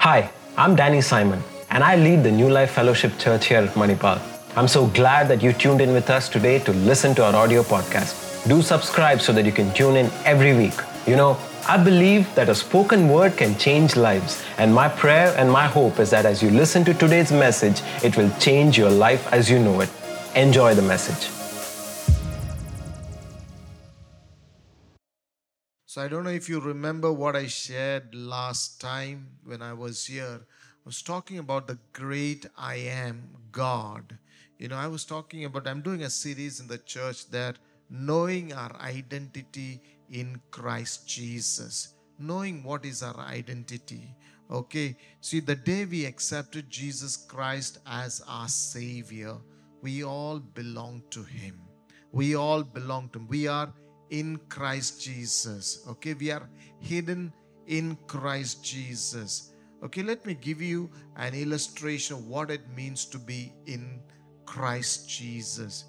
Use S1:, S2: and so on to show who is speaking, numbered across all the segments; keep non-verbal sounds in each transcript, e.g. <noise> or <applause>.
S1: Hi, I'm Danny Simon, and I lead the New Life Fellowship Church here at Manipal. I'm so glad that you tuned in with us today to listen to our audio podcast. Do subscribe so that you can tune in every week. You know, I believe that a spoken word can change lives, and my prayer and my hope is that as you listen to today's message, it will change your life as you know it. Enjoy the message.
S2: So I don't know if you remember what I shared last time when I was here. I was talking about the great I am God. You know, I was talking about, I'm doing a series in the church that knowing our identity in Christ Jesus. Knowing what is our identity. Okay, see, the day we accepted Jesus Christ as our Savior, we all belong to Him. We all belong to Him. We are in Christ Jesus. Okay, we are hidden in Christ Jesus. Okay, let me give you an illustration of what it means to be in Christ Jesus.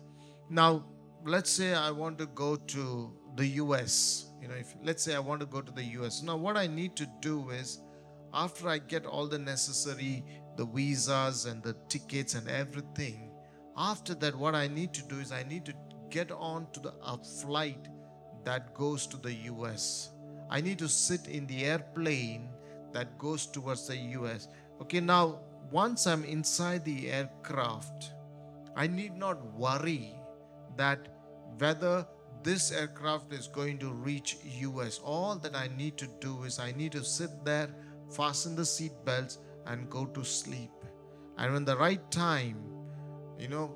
S2: Now, let's say I want to go to the US. You know, if let's say I want to go to the US. Now, what I need to do is after I get all the necessary the visas and the tickets and everything, after that what I need to do is I need to get on to the a flight that goes to the US. I need to sit in the airplane that goes towards the US. Okay, now once I'm inside the aircraft, I need not worry that whether this aircraft is going to reach US. All that I need to do is I need to sit there, fasten the seat belts, and go to sleep. And when the right time, you know,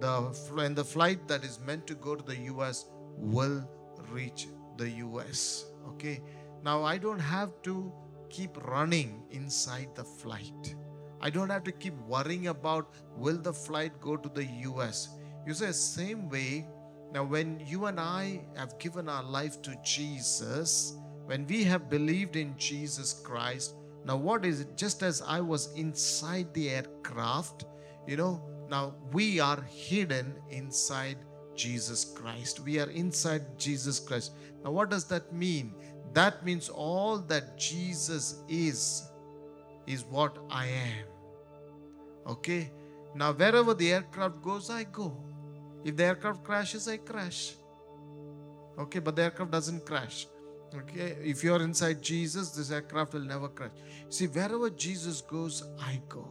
S2: the when the flight that is meant to go to the US will reach the US. Okay. Now I don't have to keep running inside the flight. I don't have to keep worrying about will the flight go to the US. You say same way. Now when you and I have given our life to Jesus, when we have believed in Jesus Christ, now what is it? Just as I was inside the aircraft, you know, now we are hidden inside Jesus Christ. We are inside Jesus Christ. Now, what does that mean? That means all that Jesus is, is what I am. Okay? Now, wherever the aircraft goes, I go. If the aircraft crashes, I crash. Okay, but the aircraft doesn't crash. Okay, if you're inside Jesus, this aircraft will never crash. See, wherever Jesus goes, I go.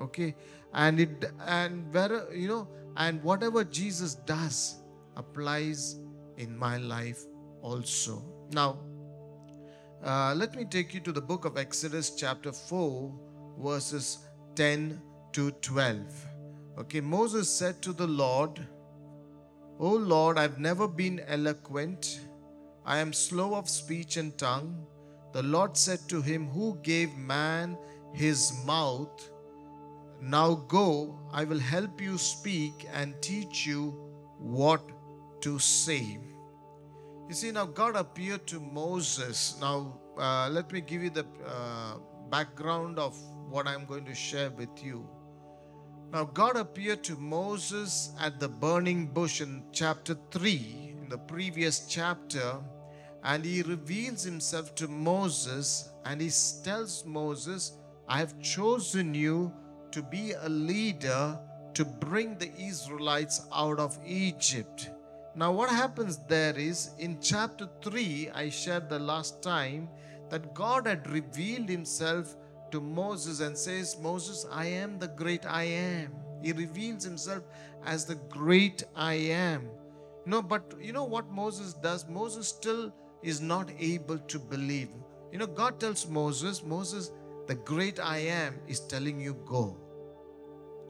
S2: Okay, and it and where you know and whatever Jesus does applies in my life also. Now, uh, let me take you to the book of Exodus, chapter 4, verses 10 to 12. Okay, Moses said to the Lord, O Lord, I've never been eloquent. I am slow of speech and tongue. The Lord said to him, Who gave man his mouth? Now go, I will help you speak and teach you what to say. You see, now God appeared to Moses. Now, uh, let me give you the uh, background of what I'm going to share with you. Now, God appeared to Moses at the burning bush in chapter 3, in the previous chapter, and he reveals himself to Moses and he tells Moses, I have chosen you to be a leader to bring the Israelites out of Egypt. Now, what happens there is in chapter 3, I shared the last time that God had revealed himself to Moses and says, Moses, I am the great I am. He reveals himself as the great I am. No, but you know what Moses does? Moses still is not able to believe. You know, God tells Moses, Moses, the great I am is telling you go.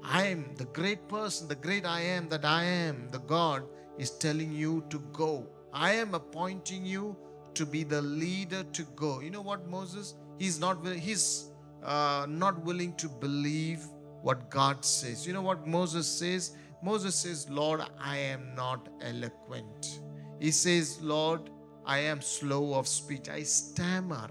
S2: I am the great person, the great I am that I am, the God is telling you to go. I am appointing you to be the leader to go. You know what, Moses? He's not he's uh, not willing to believe what God says. You know what Moses says? Moses says, Lord, I am not eloquent. He says, Lord, I am slow of speech. I stammer.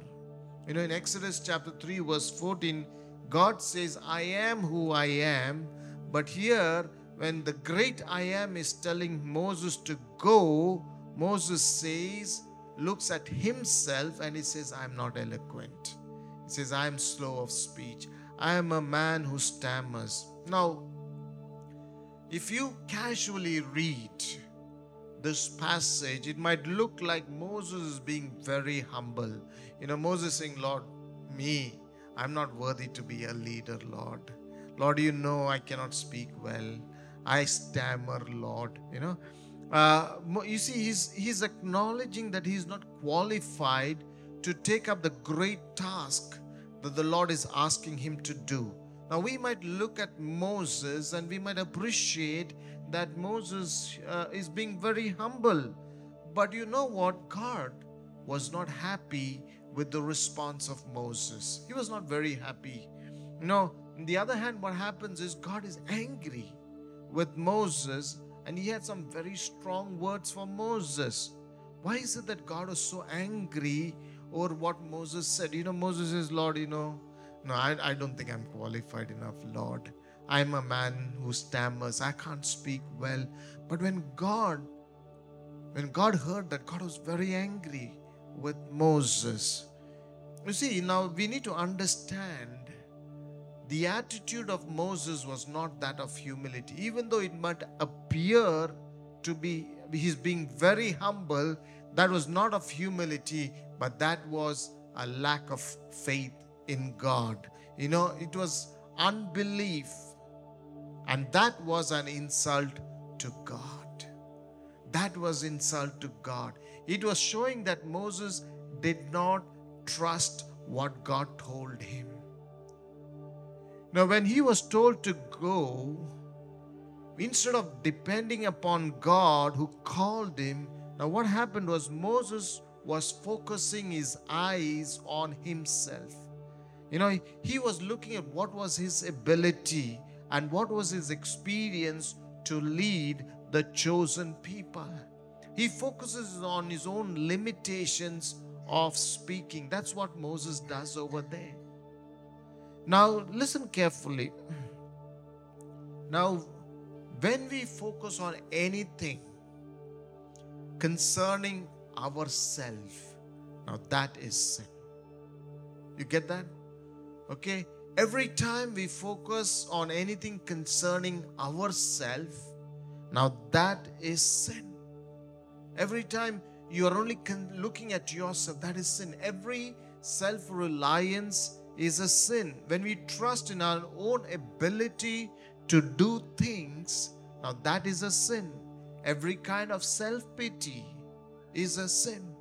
S2: You know, in Exodus chapter 3, verse 14, God says, I am who I am. But here, when the great I am is telling Moses to go, Moses says, looks at himself and he says, I'm not eloquent. He says, I am slow of speech. I am a man who stammers. Now, if you casually read this passage, it might look like Moses is being very humble. You know, Moses saying, Lord, me, I'm not worthy to be a leader, Lord. Lord, you know I cannot speak well. I stammer, Lord. You know, uh, you see, he's he's acknowledging that he's not qualified to take up the great task that the Lord is asking him to do. Now, we might look at Moses and we might appreciate that Moses uh, is being very humble. But you know what? God was not happy with the response of Moses. He was not very happy. Know, on the other hand, what happens is God is angry with Moses and he had some very strong words for Moses. Why is it that God was so angry over what Moses said? You know, Moses says, Lord, you know, no, I, I don't think I'm qualified enough, Lord. I'm a man who stammers. I can't speak well. But when God, when God heard that, God was very angry with Moses. You see, now we need to understand the attitude of Moses was not that of humility. Even though it might appear to be, he's being very humble, that was not of humility, but that was a lack of faith in God. You know, it was unbelief, and that was an insult to God. That was insult to God. It was showing that Moses did not trust what God told him. Now, when he was told to go, instead of depending upon God who called him, now what happened was Moses was focusing his eyes on himself. You know, he was looking at what was his ability and what was his experience to lead the chosen people. He focuses on his own limitations of speaking. That's what Moses does over there. Now, listen carefully. Now, when we focus on anything concerning ourselves, now that is sin. You get that? Okay? Every time we focus on anything concerning ourselves, now that is sin. Every time you are only looking at yourself, that is sin. Every self reliance is a sin. When we trust in our own ability to do things, now that is a sin. Every kind of self pity is a sin.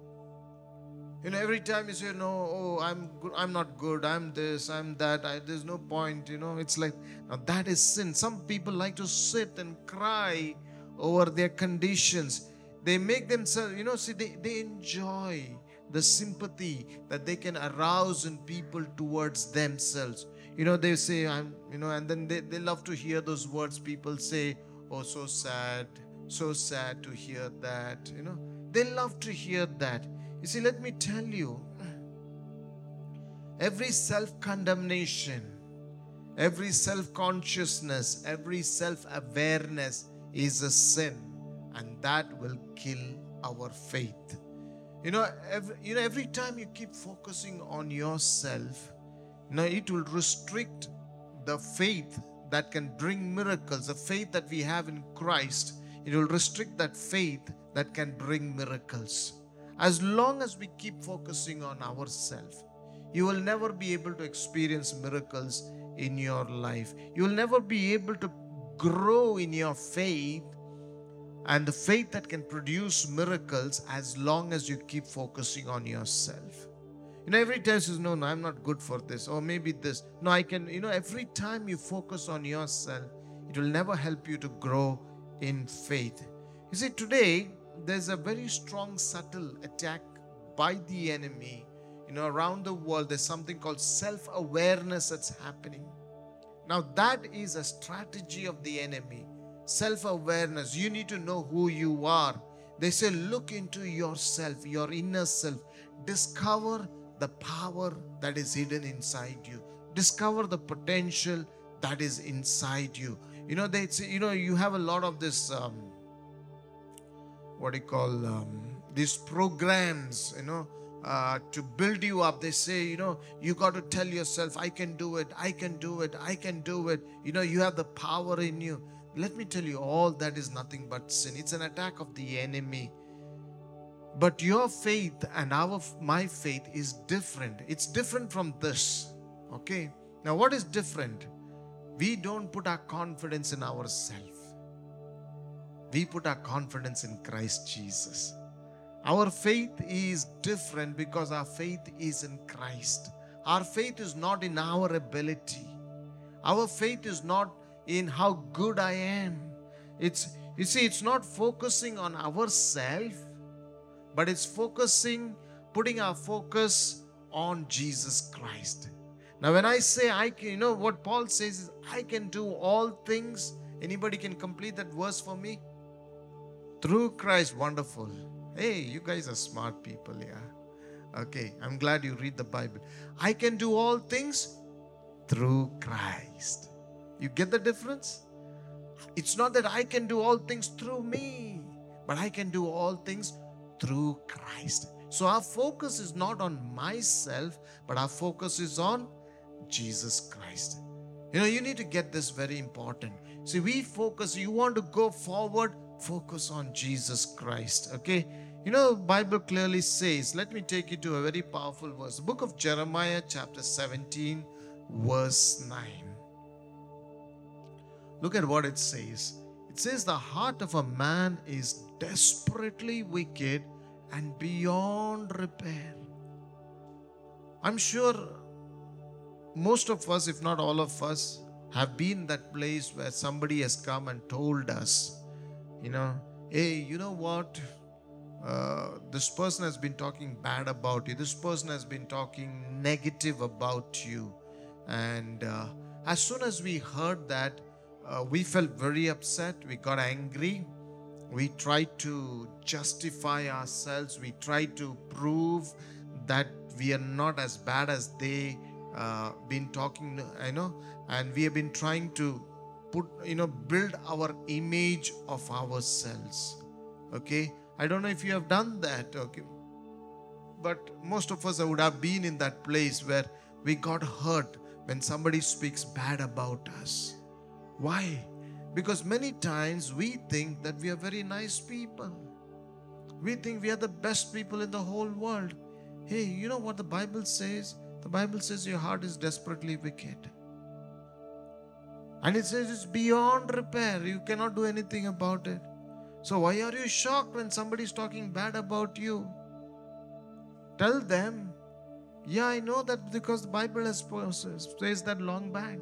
S2: You know, every time you say, "No, oh, I'm good, I'm not good. I'm this, I'm that. I, there's no point." You know, it's like now that is sin. Some people like to sit and cry over their conditions. They make themselves, you know, see, they, they enjoy the sympathy that they can arouse in people towards themselves. You know, they say, I'm, you know, and then they, they love to hear those words people say, oh, so sad, so sad to hear that. You know, they love to hear that. You see, let me tell you, every self condemnation, every self consciousness, every self awareness is a sin, that will kill our faith. You know, every, you know, every time you keep focusing on yourself, you know, it will restrict the faith that can bring miracles, the faith that we have in Christ. It will restrict that faith that can bring miracles. As long as we keep focusing on ourselves, you will never be able to experience miracles in your life. You will never be able to grow in your faith and the faith that can produce miracles as long as you keep focusing on yourself. You know, every time you say, no, no, I'm not good for this, or maybe this. No, I can, you know, every time you focus on yourself, it will never help you to grow in faith. You see, today, there's a very strong, subtle attack by the enemy. You know, around the world, there's something called self awareness that's happening. Now, that is a strategy of the enemy self awareness. You need to know who you are. They say, look into yourself, your inner self. Discover the power that is hidden inside you. Discover the potential that is inside you. You know, they say, you know, you have a lot of this, um, what do you call, um, these programs, you know, uh, to build you up. They say, you know, you got to tell yourself, I can do it, I can do it, I can do it. You know, you have the power in you. Let me tell you, all that is nothing but sin. It's an attack of the enemy. But your faith and our my faith is different. It's different from this. Okay? Now, what is different? We don't put our confidence in ourselves. We put our confidence in Christ Jesus. Our faith is different because our faith is in Christ. Our faith is not in our ability. Our faith is not in how good I am. It's you see, it's not focusing on ourself, but it's focusing, putting our focus on Jesus Christ. Now, when I say I can, you know what Paul says is I can do all things. Anybody can complete that verse for me? Through Christ, wonderful. Hey, you guys are smart people, yeah. Okay, I'm glad you read the Bible. I can do all things through Christ. You get the difference? It's not that I can do all things through me, but I can do all things through Christ. So our focus is not on myself, but our focus is on Jesus Christ. You know, you need to get this very important. See, we focus, you want to go forward, focus on Jesus Christ. Okay? You know, Bible clearly says, let me take you to a very powerful verse. The book of Jeremiah, chapter 17, verse 9. Look at what it says. It says, The heart of a man is desperately wicked and beyond repair. I'm sure most of us, if not all of us, have been that place where somebody has come and told us, you know, hey, you know what? Uh, this person has been talking bad about you. This person has been talking negative about you. And uh, as soon as we heard that, uh, we felt very upset. We got angry. We tried to justify ourselves. We tried to prove that we are not as bad as they uh, been talking. I know, and we have been trying to put, you know, build our image of ourselves. Okay, I don't know if you have done that. Okay, but most of us would have been in that place where we got hurt when somebody speaks bad about us. Why? Because many times we think that we are very nice people. We think we are the best people in the whole world. Hey, you know what the Bible says? The Bible says your heart is desperately wicked. And it says it's beyond repair. You cannot do anything about it. So, why are you shocked when somebody is talking bad about you? Tell them, yeah, I know that because the Bible has says that long back.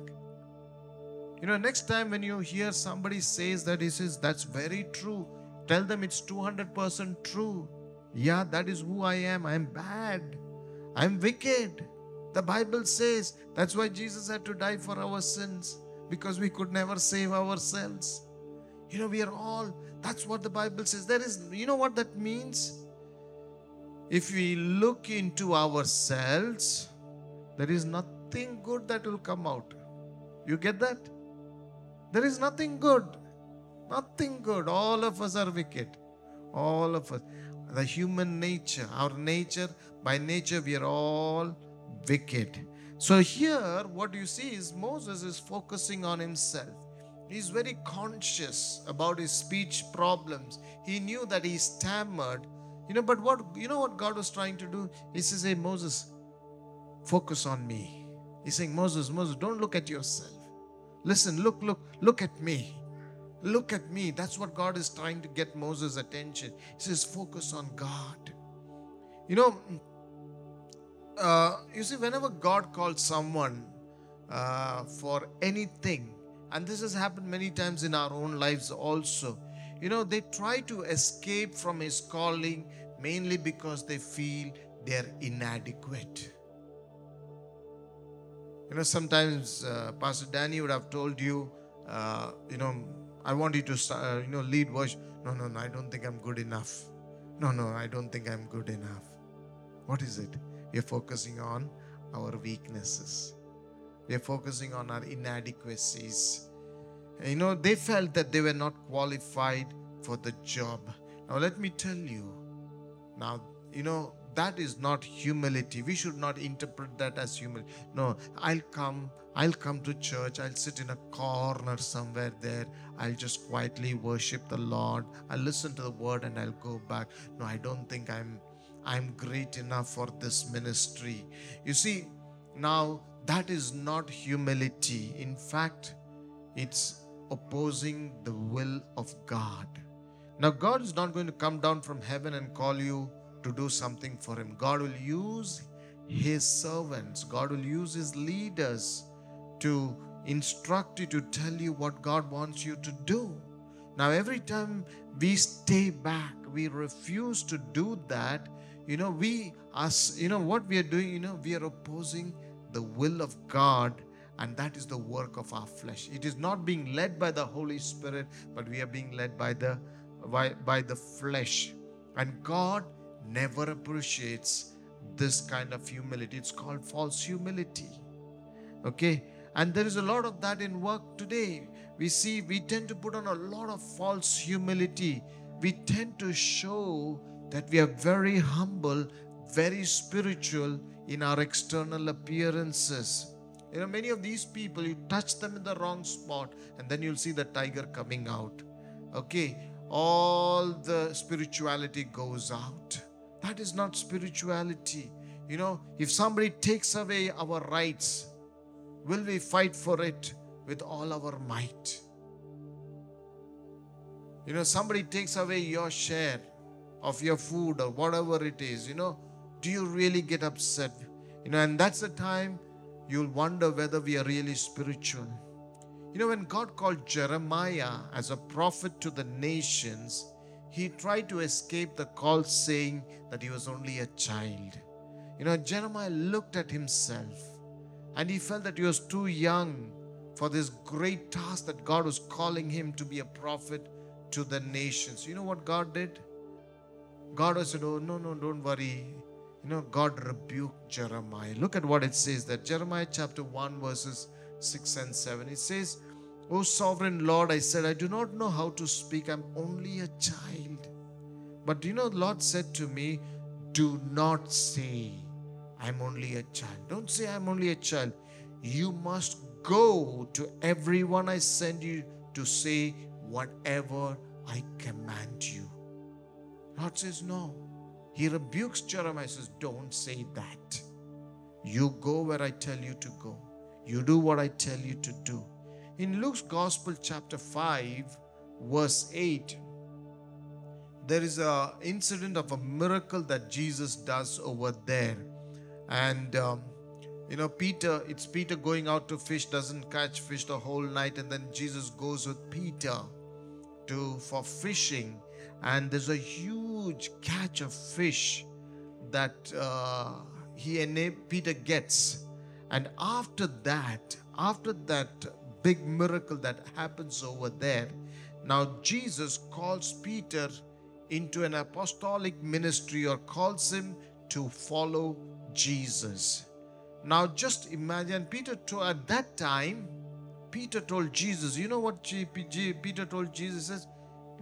S2: You know, next time when you hear somebody says that, he says, that's very true. Tell them it's 200% true. Yeah, that is who I am. I'm bad. I'm wicked. The Bible says that's why Jesus had to die for our sins because we could never save ourselves. You know, we are all, that's what the Bible says. There is, you know what that means? If we look into ourselves, there is nothing good that will come out. You get that? There is nothing good. Nothing good. All of us are wicked. All of us. The human nature, our nature, by nature, we are all wicked. So here, what you see is Moses is focusing on himself. He's very conscious about his speech problems. He knew that he stammered. You know, but what you know what God was trying to do? He says, Hey Moses, focus on me. He's saying, Moses, Moses, don't look at yourself. Listen, look, look, look at me. Look at me. That's what God is trying to get Moses' attention. He says, focus on God. You know, uh, you see, whenever God calls someone uh, for anything, and this has happened many times in our own lives also, you know, they try to escape from His calling mainly because they feel they're inadequate. You know, sometimes uh, Pastor Danny would have told you, uh, you know, I want you to, uh, you know, lead worship. No, no, no, I don't think I'm good enough. No, no, I don't think I'm good enough. What is it? We're focusing on our weaknesses. We're focusing on our inadequacies. You know, they felt that they were not qualified for the job. Now, let me tell you. Now, you know, that is not humility. We should not interpret that as humility. No, I'll come, I'll come to church, I'll sit in a corner somewhere there, I'll just quietly worship the Lord, I'll listen to the word and I'll go back. No, I don't think I'm I'm great enough for this ministry. You see, now that is not humility. In fact, it's opposing the will of God. Now, God is not going to come down from heaven and call you to do something for Him. God will use His servants, God will use His leaders to instruct you, to tell you what God wants you to do. Now, every time we stay back, we refuse to do that, you know, we, us, you know, what we are doing, you know, we are opposing the will of God and that is the work of our flesh it is not being led by the holy spirit but we are being led by the by, by the flesh and god never appreciates this kind of humility. It's called false humility. Okay? And there is a lot of that in work today. We see we tend to put on a lot of false humility. We tend to show that we are very humble very spiritual in our external appearances. You know many of these people you touch them in the wrong spot and then you'll see the tiger coming out. Okay? All the spirituality goes out that is not spirituality. You know if somebody takes away our rights will we fight for it with all our might? You know somebody takes away your share of your food or whatever it is you know do you really get upset? You know and that's the time you'll wonder whether we are really spiritual. You know when god called jeremiah as a prophet to the nations he tried to escape the call saying that he was only a child you know jeremiah looked at himself and he felt that he was too young for this great task that god was calling him to be a prophet to the nations you know what god did God said, Oh, no, no, don't worry. You know, God rebuked Jeremiah. Look at what it says that Jeremiah chapter 1, verses 6 and 7. It says, O sovereign Lord, I said, I do not know how to speak. I'm only a child. But you know, Lord said to me, Do not say, I'm only a child. Don't say, I'm only a child. You must go to everyone I send you to say whatever I command you. Lord says, No. He rebukes Jeremiah, says, Don't say that. You go where I tell you to go. You do what I tell you to do. In Luke's Gospel, chapter 5, verse 8, there is a incident of a miracle that Jesus does over there. And um, you know, Peter, it's Peter going out to fish, doesn't catch fish the whole night, and then Jesus goes with Peter to for fishing and there's a huge catch of fish that uh, he and Peter gets. And after that, after that big miracle that happens over there, now Jesus calls Peter into an apostolic ministry or calls him to follow Jesus. Now just imagine Peter to, at that time, Peter told Jesus, you know what Peter told Jesus says,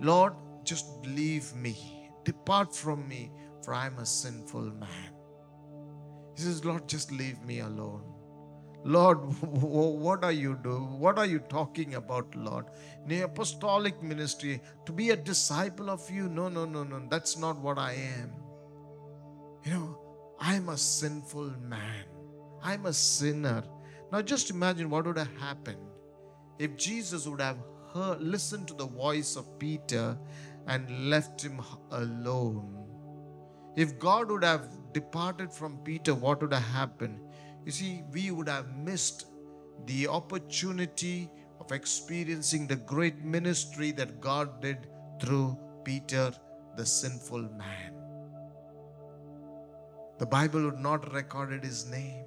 S2: Lord, just leave me, depart from me, for I am a sinful man. He says, Lord, just leave me alone. Lord, <laughs> what are you doing? What are you talking about, Lord? In the apostolic ministry, to be a disciple of you, no, no, no, no, that's not what I am. You know, I'm a sinful man. I'm a sinner. Now, just imagine what would have happened if Jesus would have heard, listened to the voice of Peter and left him alone. If God would have departed from Peter, what would have happened? You see, we would have missed the opportunity of experiencing the great ministry that God did through Peter, the sinful man. The Bible would not recorded his name.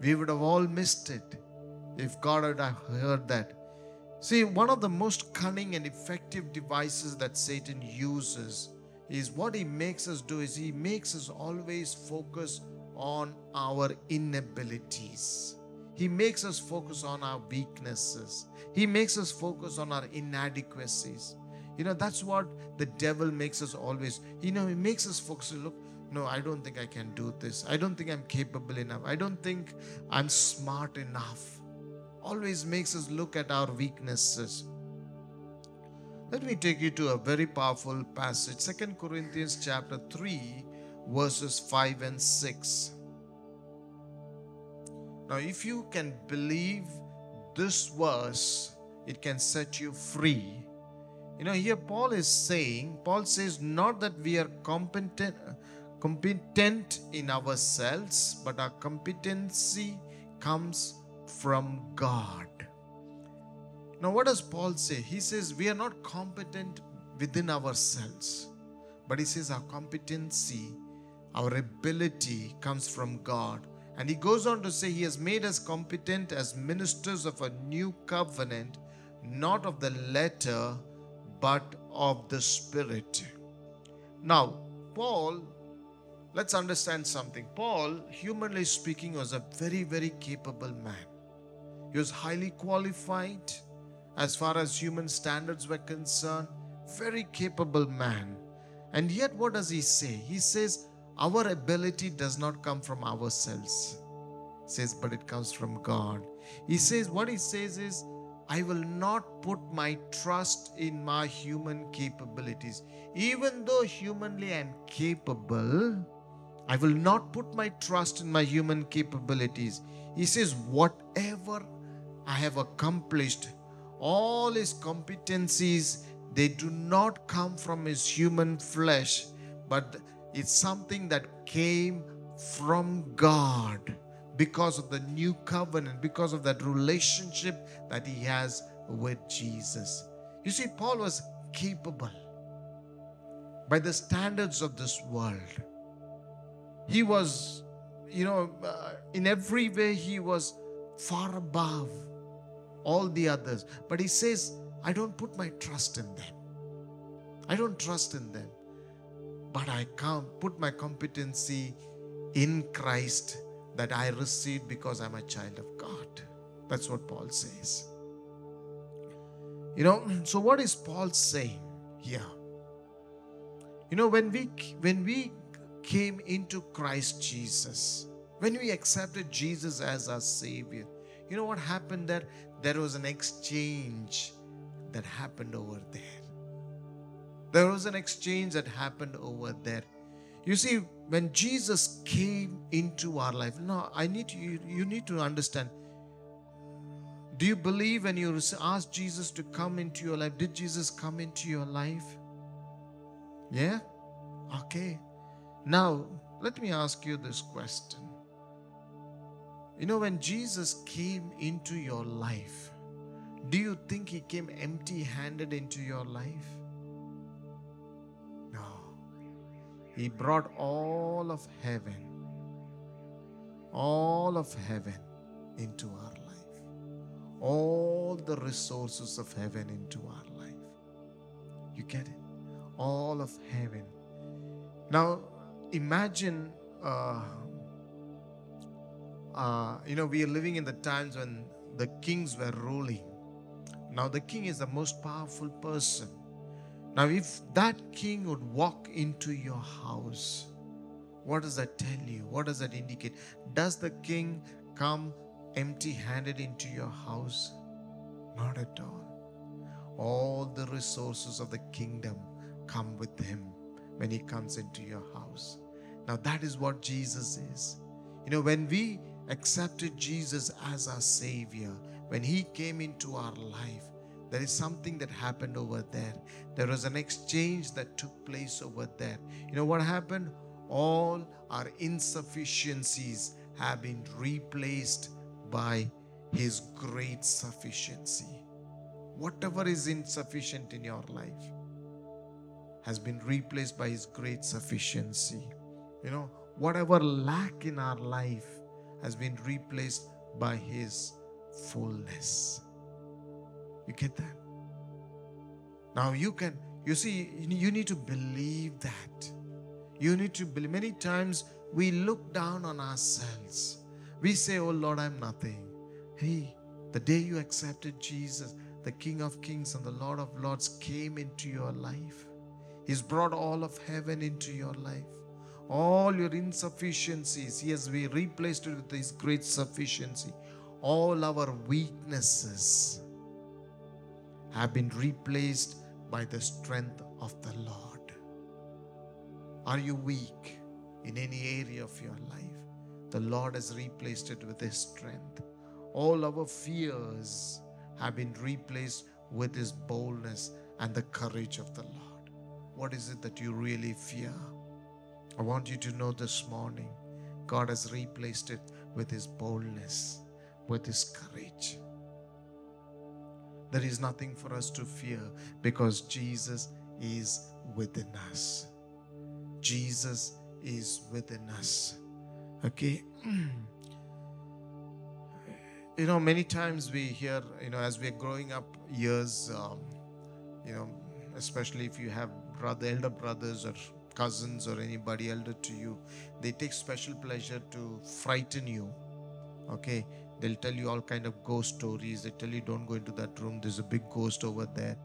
S2: We would have all missed it if God had heard that. See, one of the most cunning and effective devices that Satan uses is what he makes us do is he makes us always focus on our inabilities. He makes us focus on our weaknesses. He makes us focus on our inadequacies. You know, that's what the devil makes us always. You know, he makes us focus. Look, no, I don't think I can do this. I don't think I'm capable enough. I don't think I'm smart enough. Always makes us look at our weaknesses. Let me take you to a very powerful passage. Second Corinthians chapter 3, verses 5 and 6. Now, if you can believe this verse, it can set you free. You know, here Paul is saying, Paul says, not that we are competent, competent in ourselves, but our competency comes from God. Now, what does Paul say? He says, we are not competent within ourselves, but he says, our competency, our ability comes from God. And he goes on to say, He has made us competent as ministers of a new covenant, not of the letter, but of the Spirit. Now, Paul, let's understand something. Paul, humanly speaking, was a very, very capable man. He was highly qualified as far as human standards were concerned, very capable man. And yet, what does he say? He says, our ability does not come from ourselves. Says, but it comes from God. He says, what he says is, I will not put my trust in my human capabilities. Even though humanly I am capable, I will not put my trust in my human capabilities. He says, whatever I have accomplished, all his competencies, they do not come from his human flesh, but it's something that came from God because of the new covenant, because of that relationship that he has with Jesus. You see, Paul was capable by the standards of this world. He was, you know, uh, in every way, he was far above all the others. But he says, I don't put my trust in them. I don't trust in them but I can't put my competency in Christ that I received because I'm a child of God. That's what Paul says. You know, so what is Paul saying here? You know, when we when we came into Christ Jesus, when we accepted Jesus as our Savior, you know what happened there? There was an exchange that happened over there. There was an exchange that happened over there. You see, when Jesus came into our life, no, I need you, you need to understand. Do you believe when you ask Jesus to come into your life, did Jesus come into your life? Yeah? Okay. Now, let me ask you this question. You know, when Jesus came into your life, do you think he came empty handed into your life? He brought all of heaven, all of heaven into our life, all the resources of heaven into our life. You get it? All of heaven. Now, imagine, uh, uh, you know, we are living in the times when the kings were ruling. Now, the king is the most powerful person now, if that king would walk into your house, what does that tell you? What does that indicate? Does the king come empty handed into your house? Not at all. All the resources of the kingdom come with him when he comes into your house. Now, that is what Jesus is. You know, when we accepted Jesus as our Savior, when He came into our life, there is something that happened over there. There was an exchange that took place over there. You know what happened? All our insufficiencies have been replaced by His great sufficiency. Whatever is insufficient in your life has been replaced by His great sufficiency. You know, whatever lack in our life has been replaced by His fullness. You get that? Now you can, you see, you need to believe that. You need to believe. Many times we look down on ourselves. We say, Oh Lord, I'm nothing. Hey, the day you accepted Jesus, the King of Kings and the Lord of Lords came into your life. He's brought all of heaven into your life. All your insufficiencies, He has replaced it with His great sufficiency. All our weaknesses have been replaced by the strength of the Lord. Are you weak in any area of your life? The Lord has replaced it with His strength. All our fears have been replaced with His boldness and the courage of the Lord. What is it that you really fear? I want you to know this morning God has replaced it with His boldness, with His courage. There is nothing for us to fear because Jesus is within us. Jesus is within us. Okay? <clears throat> you know, many times we hear, you know, as we're growing up years, um, you know, especially if you have brother, elder brothers or cousins or anybody elder to you, they take special pleasure to frighten you. Okay, they'll tell you all kind of ghost stories. They tell you don't go into that room. There's a big ghost over there.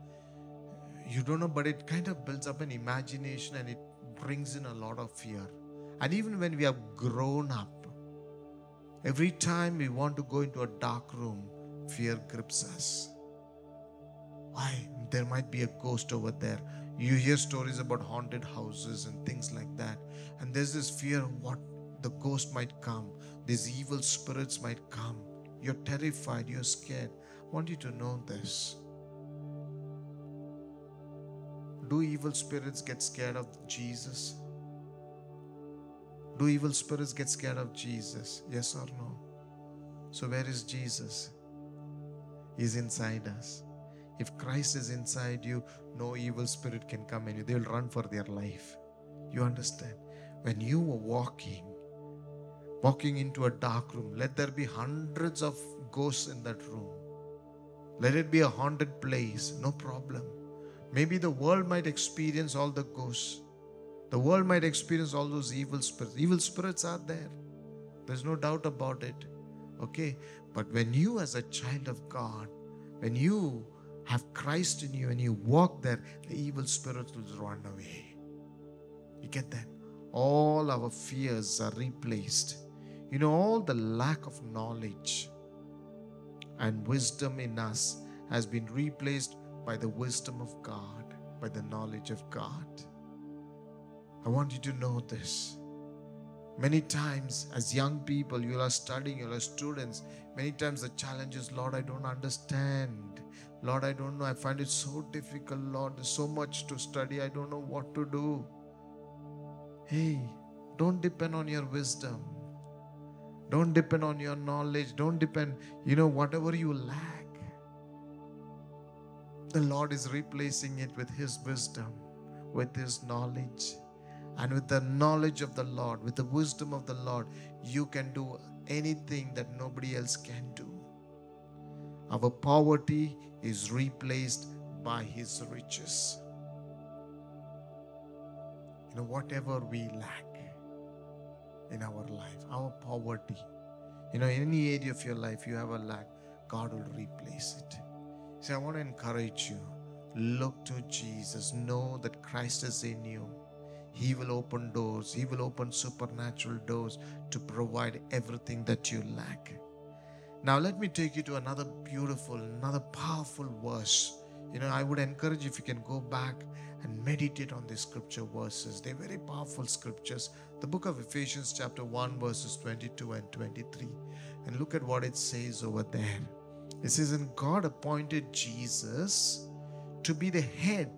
S2: You don't know, but it kind of builds up an imagination and it brings in a lot of fear. And even when we have grown up, every time we want to go into a dark room, fear grips us. Why? There might be a ghost over there. You hear stories about haunted houses and things like that. And there's this fear of what the ghost might come, these evil spirits might come. You're terrified, you're scared. I want you to know this. Do evil spirits get scared of Jesus? Do evil spirits get scared of Jesus? Yes or no? So, where is Jesus? He's inside us. If Christ is inside you, no evil spirit can come in you. They will run for their life. You understand? When you were walking, walking into a dark room, let there be hundreds of ghosts in that room. Let it be a haunted place, no problem. Maybe the world might experience all the ghosts. The world might experience all those evil spirits. Evil spirits are there. There's no doubt about it. Okay? But when you, as a child of God, when you have Christ in you and you walk there, the evil spirits will run away. You get that? All our fears are replaced. You know, all the lack of knowledge and wisdom in us has been replaced by the wisdom of God, by the knowledge of God. I want you to know this. Many times, as young people, you are studying, you are students. Many times, the challenge is, Lord, I don't understand. Lord, I don't know. I find it so difficult, Lord. There's so much to study. I don't know what to do. Hey, don't depend on your wisdom. Don't depend on your knowledge. Don't depend, you know, whatever you lack. The Lord is replacing it with His wisdom, with His knowledge. And with the knowledge of the Lord, with the wisdom of the Lord, you can do anything that nobody else can do. Our poverty is replaced by His riches. You know, whatever we lack in our life, our poverty, you know, any area of your life you have a lack, God will replace it. See, I want to encourage you. Look to Jesus. Know that Christ is in you. He will open doors. He will open supernatural doors to provide everything that you lack. Now, let me take you to another beautiful, another powerful verse. You know, I would encourage if you can go back and meditate on these scripture verses. They're very powerful scriptures. The book of Ephesians, chapter 1, verses 22 and 23. And look at what it says over there. It says, And God appointed Jesus to be the head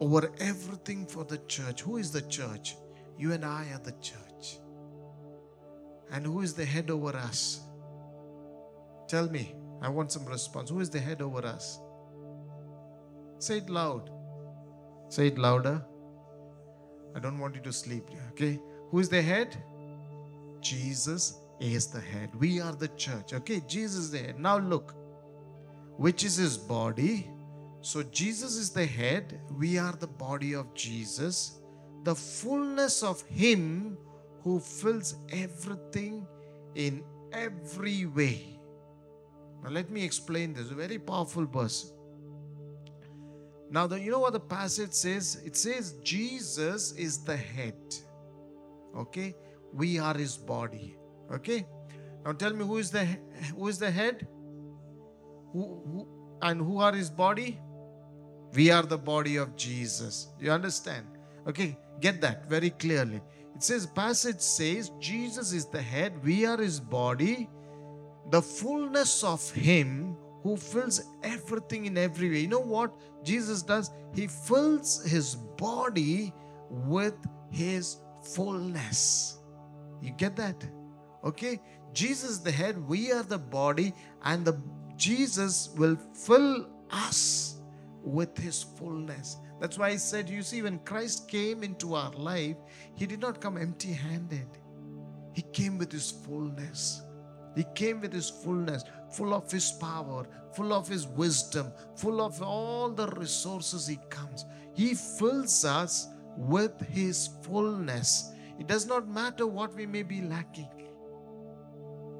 S2: over everything for the church. Who is the church? You and I are the church. And who is the head over us? Tell me. I want some response. Who is the head over us? Say it loud. Say it louder. I don't want you to sleep. Okay? Who is the head? Jesus is the head. We are the church. Okay? Jesus is the head. Now look. Which is his body? So Jesus is the head. We are the body of Jesus. The fullness of him who fills everything in every way. Now let me explain this. A very powerful verse. Now, the, you know what the passage says? It says Jesus is the head. Okay? We are his body. Okay? Now tell me who is the who is the head? Who, who and who are his body? We are the body of Jesus. You understand? Okay, get that very clearly. It says, passage says, Jesus is the head, we are his body, the fullness of him who fills everything in every way. You know what Jesus does? He fills his body with his fullness. You get that? Okay? Jesus the head, we are the body, and the Jesus will fill us with his fullness. That's why I said, you see, when Christ came into our life, he did not come empty handed. He came with his fullness. He came with his fullness, full of his power, full of his wisdom, full of all the resources he comes. He fills us with his fullness. It does not matter what we may be lacking.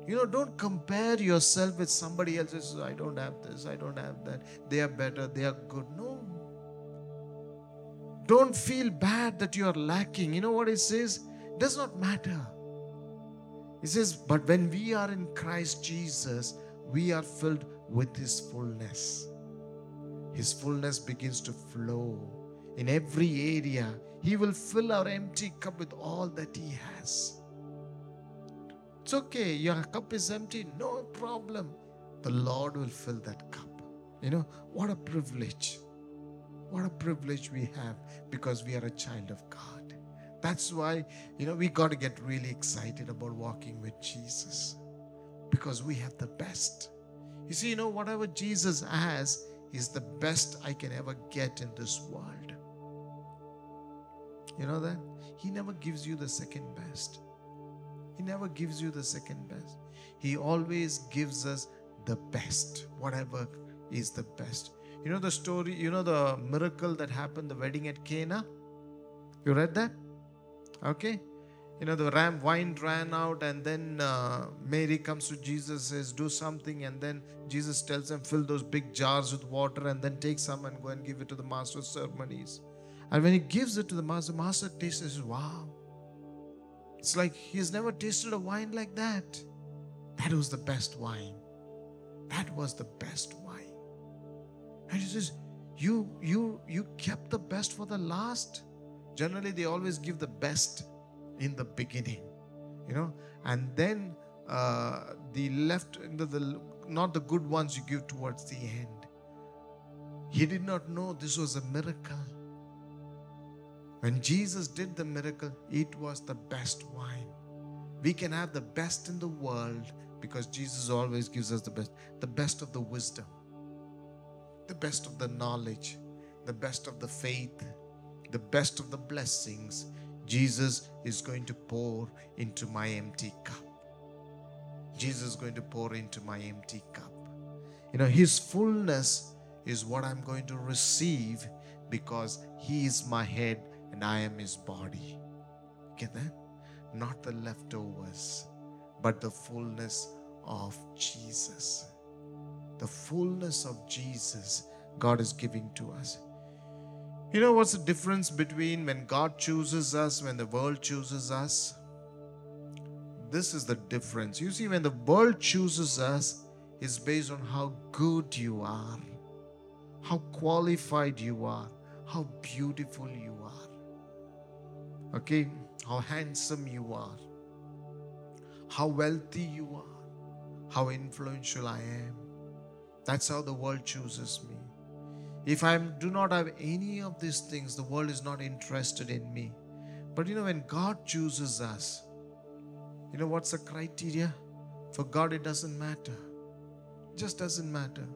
S2: You know, don't compare yourself with somebody else's. I don't have this, I don't have that. They are better, they are good. No. Don't feel bad that you are lacking. You know what it says? It does not matter. It says, but when we are in Christ Jesus, we are filled with His fullness. His fullness begins to flow in every area. He will fill our empty cup with all that He has. It's okay, your cup is empty, no problem. The Lord will fill that cup. You know, what a privilege. What a privilege we have because we are a child of God. That's why, you know, we got to get really excited about walking with Jesus because we have the best. You see, you know, whatever Jesus has is the best I can ever get in this world. You know that? He never gives you the second best. He never gives you the second best. He always gives us the best, whatever is the best. You know the story, you know the miracle that happened, the wedding at Cana? You read that? Okay. You know, the ram wine ran out, and then uh, Mary comes to Jesus, says, Do something. And then Jesus tells them, Fill those big jars with water, and then take some and go and give it to the master of ceremonies. And when he gives it to the master, the master tastes says, Wow. It's like he's never tasted a wine like that. That was the best wine. That was the best wine. And he says, You you you kept the best for the last. Generally, they always give the best in the beginning, you know, and then uh, the left, the, the not the good ones you give towards the end. He did not know this was a miracle. When Jesus did the miracle, it was the best wine. We can have the best in the world because Jesus always gives us the best, the best of the wisdom, the best of the knowledge, the best of the faith, the best of the blessings. Jesus is going to pour into my empty cup. Jesus is going to pour into my empty cup. You know, His fullness is what I'm going to receive because He is my head and I am His body. Get that? Not the leftovers, but the fullness of Jesus. The fullness of Jesus God is giving to us. You know what's the difference between when God chooses us, when the world chooses us? This is the difference. You see, when the world chooses us, is based on how good you are, how qualified you are, how beautiful you are. Okay, how handsome you are, how wealthy you are, how influential I am. That's how the world chooses me. If I do not have any of these things, the world is not interested in me. But you know, when God chooses us, you know what's the criteria? For God, it doesn't matter. It just doesn't matter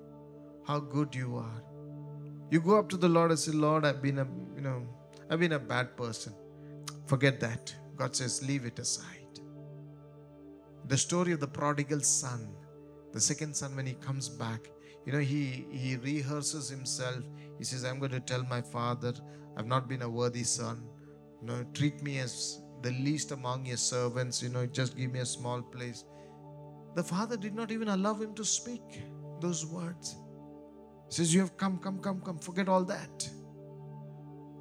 S2: how good you are. You go up to the Lord and say, Lord, I've been a you know, I've been a bad person. Forget that. God says, leave it aside. The story of the prodigal son, the second son, when he comes back, you know, he, he rehearses himself. He says, I'm going to tell my father, I've not been a worthy son. You know, treat me as the least among your servants. You know, just give me a small place. The father did not even allow him to speak those words. He says, You have come, come, come, come. Forget all that.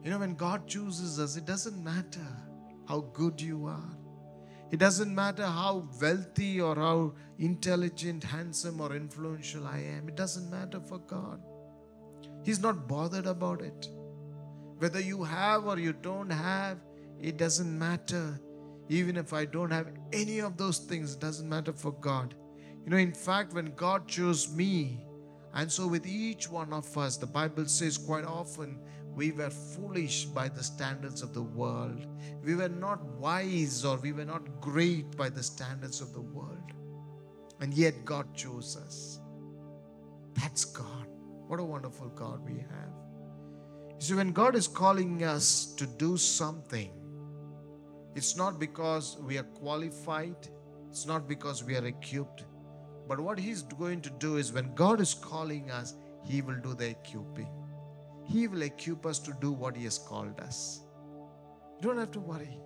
S2: You know, when God chooses us, it doesn't matter how good you are. It doesn't matter how wealthy or how intelligent, handsome, or influential I am. It doesn't matter for God. He's not bothered about it. Whether you have or you don't have, it doesn't matter. Even if I don't have any of those things, it doesn't matter for God. You know, in fact, when God chose me, and so with each one of us, the Bible says quite often, we were foolish by the standards of the world. We were not wise or we were not great by the standards of the world. And yet God chose us. That's God. What a wonderful God we have. You see, when God is calling us to do something, it's not because we are qualified, it's not because we are equipped, but what He's going to do is when God is calling us, He will do the equipping. He will equip us to do what He has called us. You don't have to worry.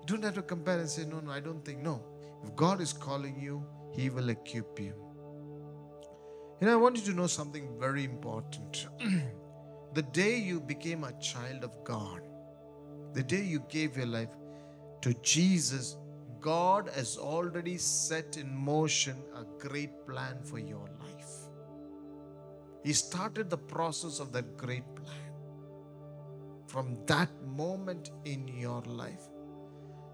S2: You don't have to compare and say, No, no, I don't think. No. If God is calling you, He will equip you. Know, I want you to know something very important. <clears throat> the day you became a child of God, the day you gave your life to Jesus, God has already set in motion a great plan for your life. He started the process of that great plan. From that moment in your life.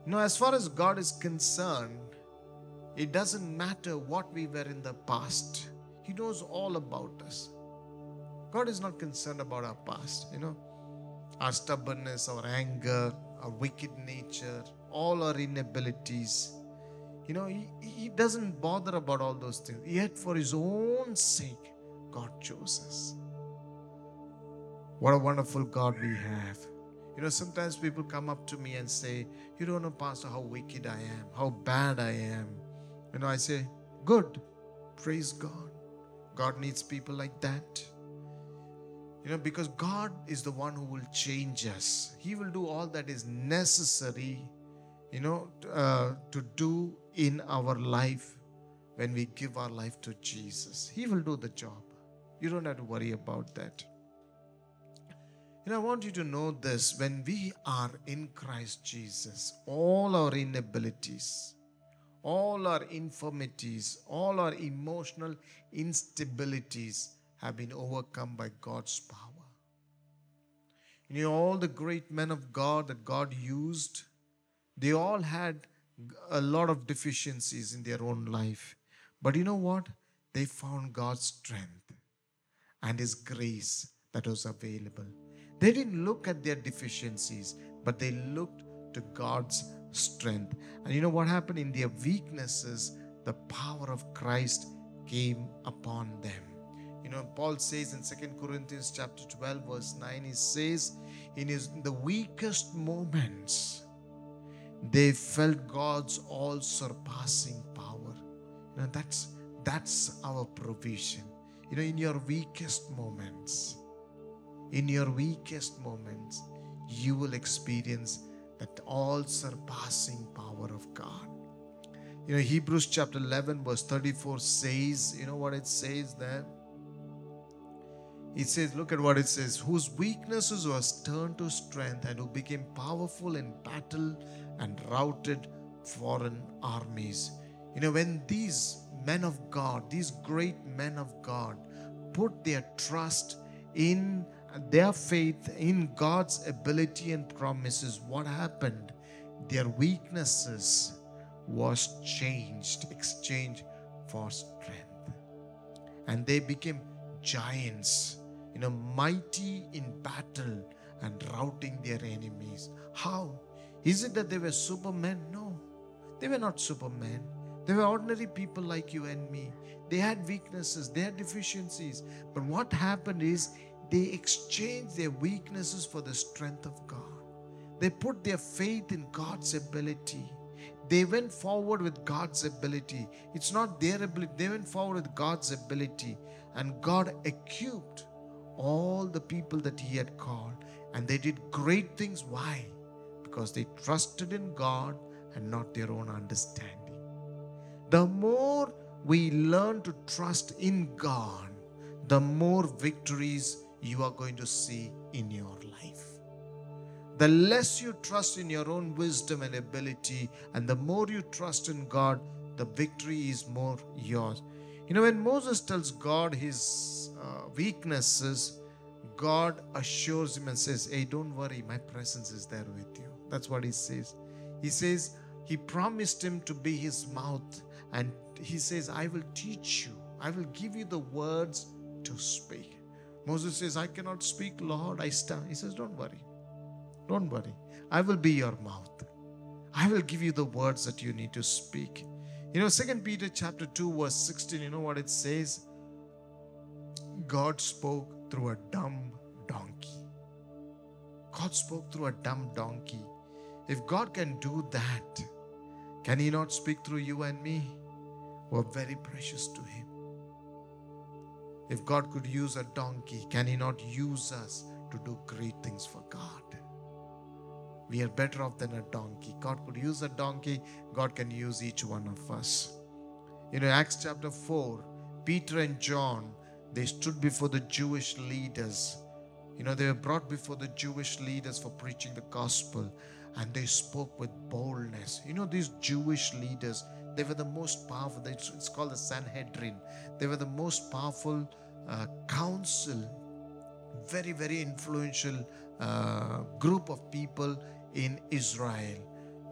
S2: You know, as far as God is concerned, it doesn't matter what we were in the past. He knows all about us. God is not concerned about our past, you know, our stubbornness, our anger, our wicked nature, all our inabilities. You know, he, he doesn't bother about all those things. Yet, for His own sake, God chose us. What a wonderful God we have. You know, sometimes people come up to me and say, You don't know, Pastor, how wicked I am, how bad I am. You know, I say, Good. Praise God. God needs people like that. You know, because God is the one who will change us. He will do all that is necessary, you know, uh, to do in our life when we give our life to Jesus. He will do the job. You don't have to worry about that. And I want you to know this when we are in Christ Jesus, all our inabilities, all our infirmities, all our emotional instabilities have been overcome by God's power. You know, all the great men of God that God used, they all had a lot of deficiencies in their own life. But you know what? They found God's strength and His grace that was available. They didn't look at their deficiencies, but they looked to God's strength. And you know what happened? In their weaknesses, the power of Christ came upon them. You know, Paul says in Second Corinthians chapter 12, verse 9, he says, in his the weakest moments, they felt God's all surpassing power. Know, that's that's our provision. You know, in your weakest moments, in your weakest moments, you will experience that all surpassing power of God. You know, Hebrews chapter 11, verse 34 says, you know what it says there? It says, look at what it says, whose weaknesses was turned to strength and who became powerful in battle and routed foreign armies. You know, when these men of God, these great men of God, put their trust in their faith in God's ability and promises, what happened? Their weaknesses was changed, exchanged for strength. And they became giants, you know, mighty in battle and routing their enemies. How? Is it that they were supermen? No, they were not supermen. They were ordinary people like you and me. They had weaknesses, they had deficiencies. But what happened is they exchanged their weaknesses for the strength of God. They put their faith in God's ability. They went forward with God's ability. It's not their ability, they went forward with God's ability. And God equipped all the people that He had called. And they did great things. Why? Because they trusted in God and not their own understanding. The more we learn to trust in God, the more victories you are going to see in your life. The less you trust in your own wisdom and ability, and the more you trust in God, the victory is more yours. You know, when Moses tells God his uh, weaknesses, God assures him and says, Hey, don't worry, my presence is there with you. That's what he says. He says, He promised him to be his mouth, and he says, I will teach you, I will give you the words to speak. Moses says, I cannot speak, Lord, I stand. He says, Don't worry. Don't worry. I will be your mouth. I will give you the words that you need to speak. You know, Second Peter chapter 2, verse 16, you know what it says? God spoke through a dumb donkey. God spoke through a dumb donkey. If God can do that, can He not speak through you and me? We're very precious to Him. If God could use a donkey, can He not use us to do great things for God? We are better off than a donkey. God could use a donkey, God can use each one of us. You know, Acts chapter 4, Peter and John, they stood before the Jewish leaders. You know, they were brought before the Jewish leaders for preaching the gospel and they spoke with boldness. You know, these Jewish leaders, they were the most powerful. It's called the Sanhedrin. They were the most powerful uh, council, very, very influential uh, group of people in Israel.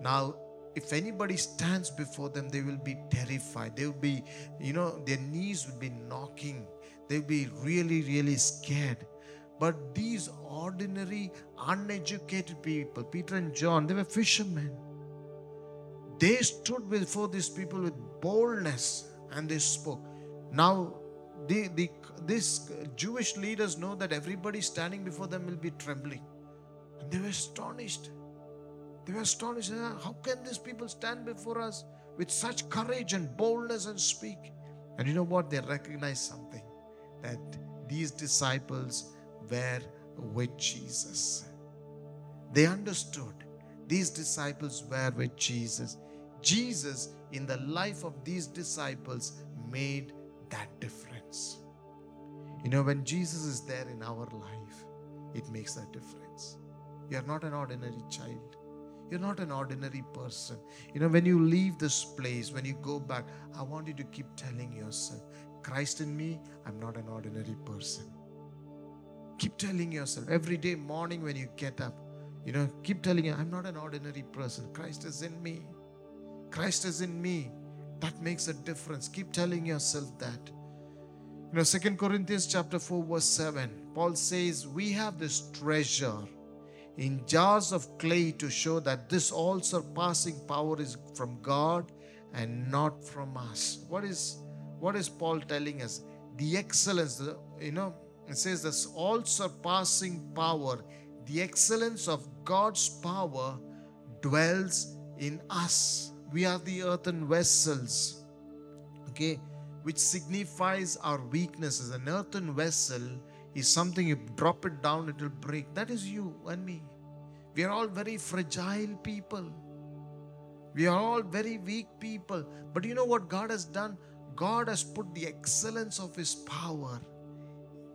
S2: Now, if anybody stands before them, they will be terrified. They will be, you know, their knees will be knocking. They'll be really, really scared. But these ordinary, uneducated people, Peter and John, they were fishermen. They stood before these people with boldness and they spoke. Now, the, the, these Jewish leaders know that everybody standing before them will be trembling. And they were astonished. They were astonished. How can these people stand before us with such courage and boldness and speak? And you know what? They recognized something that these disciples were with Jesus. They understood these disciples were with Jesus. Jesus, in the life of these disciples, made that difference. You know, when Jesus is there in our life, it makes a difference. You are not an ordinary child. You're not an ordinary person. You know, when you leave this place, when you go back, I want you to keep telling yourself, Christ in me, I'm not an ordinary person. Keep telling yourself every day, morning when you get up, you know, keep telling you, I'm not an ordinary person. Christ is in me. Christ is in me. That makes a difference. Keep telling yourself that. You know, Second Corinthians chapter 4, verse 7, Paul says, We have this treasure in jars of clay to show that this all surpassing power is from God and not from us. What is what is Paul telling us? The excellence, you know, it says this all surpassing power, the excellence of God's power dwells in us. We are the earthen vessels, okay, which signifies our weaknesses. An earthen vessel is something you drop it down, it will break. That is you and me. We are all very fragile people. We are all very weak people. But you know what God has done? God has put the excellence of His power,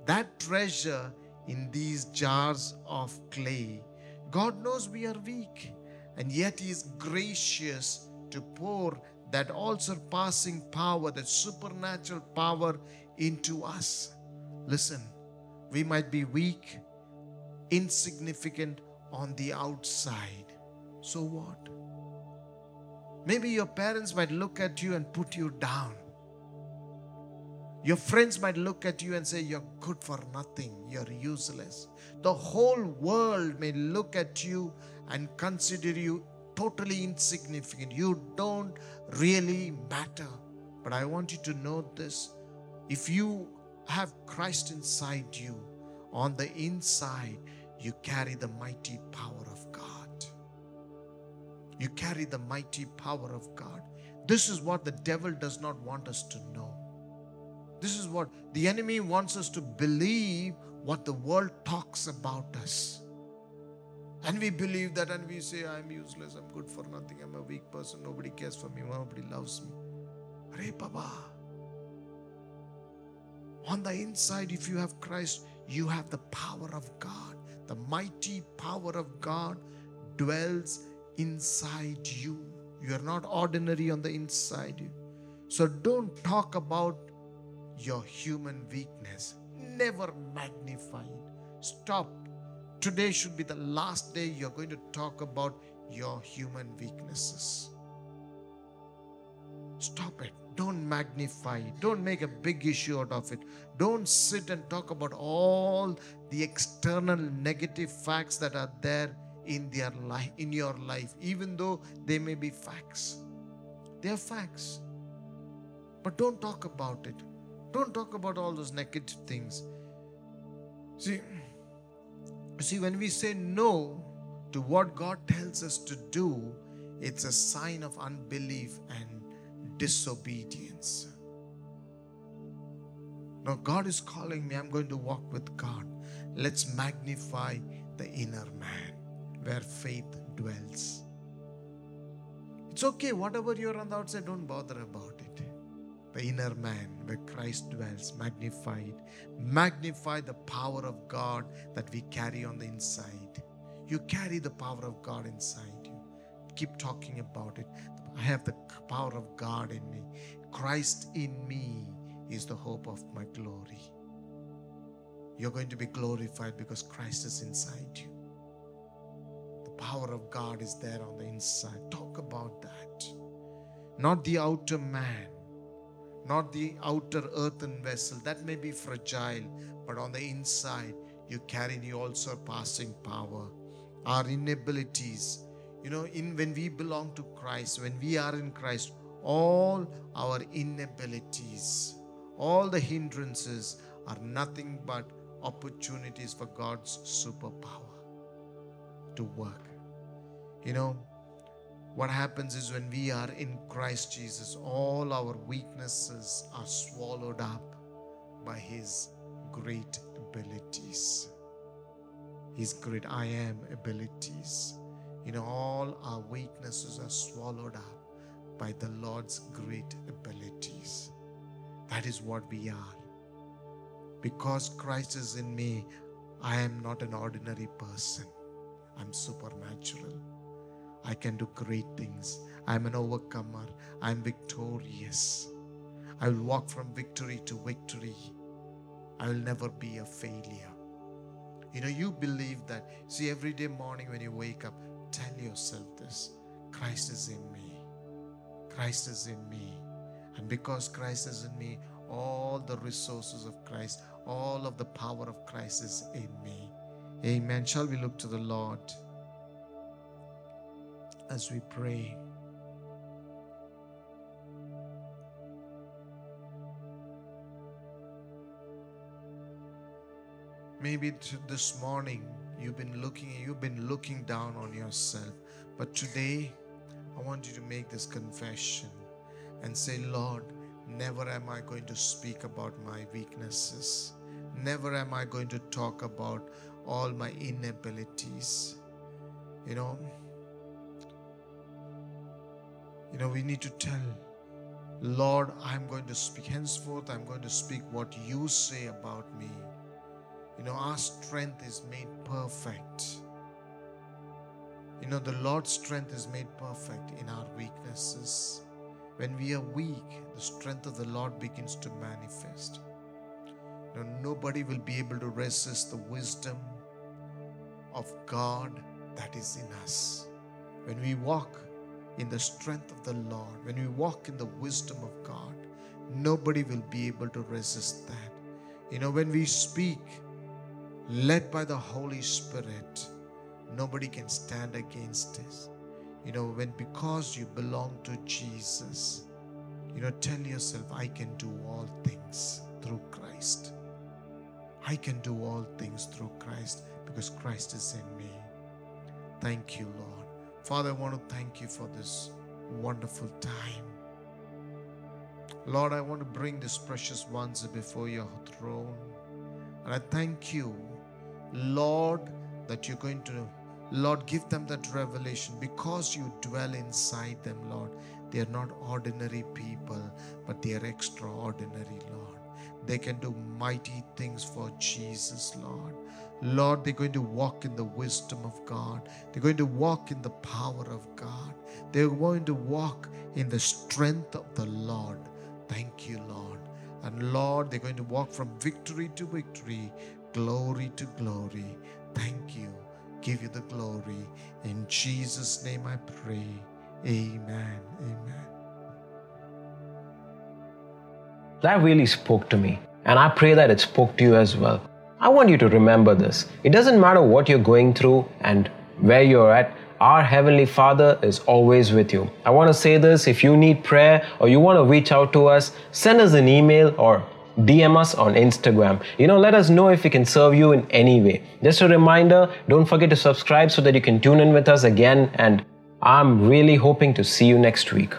S2: that treasure in these jars of clay. God knows we are weak, and yet He is gracious to pour that all surpassing power, that supernatural power into us. Listen, we might be weak, insignificant on the outside. So what? Maybe your parents might look at you and put you down. Your friends might look at you and say, You're good for nothing, you're useless. The whole world may look at you and consider you totally insignificant. You don't really matter. But I want you to know this if you have Christ inside you, on the inside, you carry the mighty power of God. You carry the mighty power of God. This is what the devil does not want us to know. This is what the enemy wants us to believe what the world talks about us. And we believe that and we say, I'm useless, I'm good for nothing, I'm a weak person, nobody cares for me, nobody loves me. Hare Baba. On the inside, if you have Christ, you have the power of God The mighty power of God dwells inside you. You are not ordinary on the inside you. So don't talk about your human weakness. Never magnify it. Stop. Today should be the last day you're going to talk about your human weaknesses. Stop it. Don't magnify it. Don't make a big issue out of it. Don't sit and talk about all the external negative facts that are there in their life in your life even though they may be facts. They are facts. But don't talk about it. Don't talk about all those negative things. See, see, when we say no to what God tells us to do, it's a sign of unbelief and disobedience. Now, God is calling me. I'm going to walk with God. Let's magnify the inner man where faith dwells. It's okay, whatever you're on the outside, don't bother about. The inner man where Christ dwells, magnified. Magnify the power of God that we carry on the inside. You carry the power of God inside you. Keep talking about it. I have the power of God in me. Christ in me is the hope of my glory. You're going to be glorified because Christ is inside you. The power of God is there on the inside. Talk about that. Not the outer man, not the outer earthen vessel. That may be fragile, but on the inside, you carry the all surpassing power. Our inabilities, you know, in when we belong to Christ, when we are in Christ, all our inabilities, all the hindrances are nothing but opportunities for God's superpower to work. You know, what happens is when we are in Christ Jesus, all our weaknesses are swallowed up by His great abilities. His great I am abilities. You know, all our weaknesses are swallowed up by the Lord's great abilities. That is what we are. Because Christ is in me, I am not an ordinary person. I'm supernatural. I can do great things. I'm an overcomer. I'm victorious. I will walk from victory to victory. I will never be a failure. You know, you believe that. See, every day morning when you wake up, tell yourself this Christ is in me. Christ is in me. And because Christ is in me, all the resources of Christ, all of the power of Christ is in me. Amen. Shall we look to the Lord as we pray? Maybe this morning you've been looking you've been looking down on yourself, but today I want you to make this confession and say, Lord, never am I going to speak about my weaknesses. Never am I going to talk about all my inabilities. You know, you know, we need to tell, Lord, I'm going to speak. Henceforth, I'm going to speak what you say about me. You know, our strength is made perfect. You know, the Lord's strength is made perfect in our weaknesses. When we are weak, the strength of the Lord begins to manifest. You know, nobody will be able to resist the wisdom of God that is in us. When we walk in the strength of the Lord, when we walk in the wisdom of God, nobody will be able to resist that. You know, when we speak, led by the Holy Spirit, nobody can stand against us. You know, when because you belong to Jesus, you know, tell yourself, I can do all things through Christ. I can do all things through Christ because Christ is in me. Thank you, Lord. Father, I want to thank you for this wonderful time. Lord, I want to bring these precious ones before your throne. And I thank you, Lord, that you're going to, Lord, give them that revelation because you dwell inside them, Lord. They are not ordinary people, but they are extraordinary, Lord. they can do mighty things for Jesus, Lord. Lord, they're going to walk in the wisdom of God. They're going to walk in the power of God. They're going to walk in the strength of the Lord. Thank you, Lord. And Lord, they're going to walk from victory to victory, glory to glory. Thank you. Give you the glory. In Jesus' name I pray. Amen. Amen.
S1: That really spoke to me, and I pray that it spoke to you as well. I want you to remember this. It doesn't matter what you're going through and where you're at, our Heavenly Father is always with you. I want to say this if you need prayer or you want to reach out to us, send us an email or DM us on Instagram. You know, let us know if we can serve you in any way. Just a reminder don't forget to subscribe so that you can tune in with us again. And I'm really hoping to see you next week.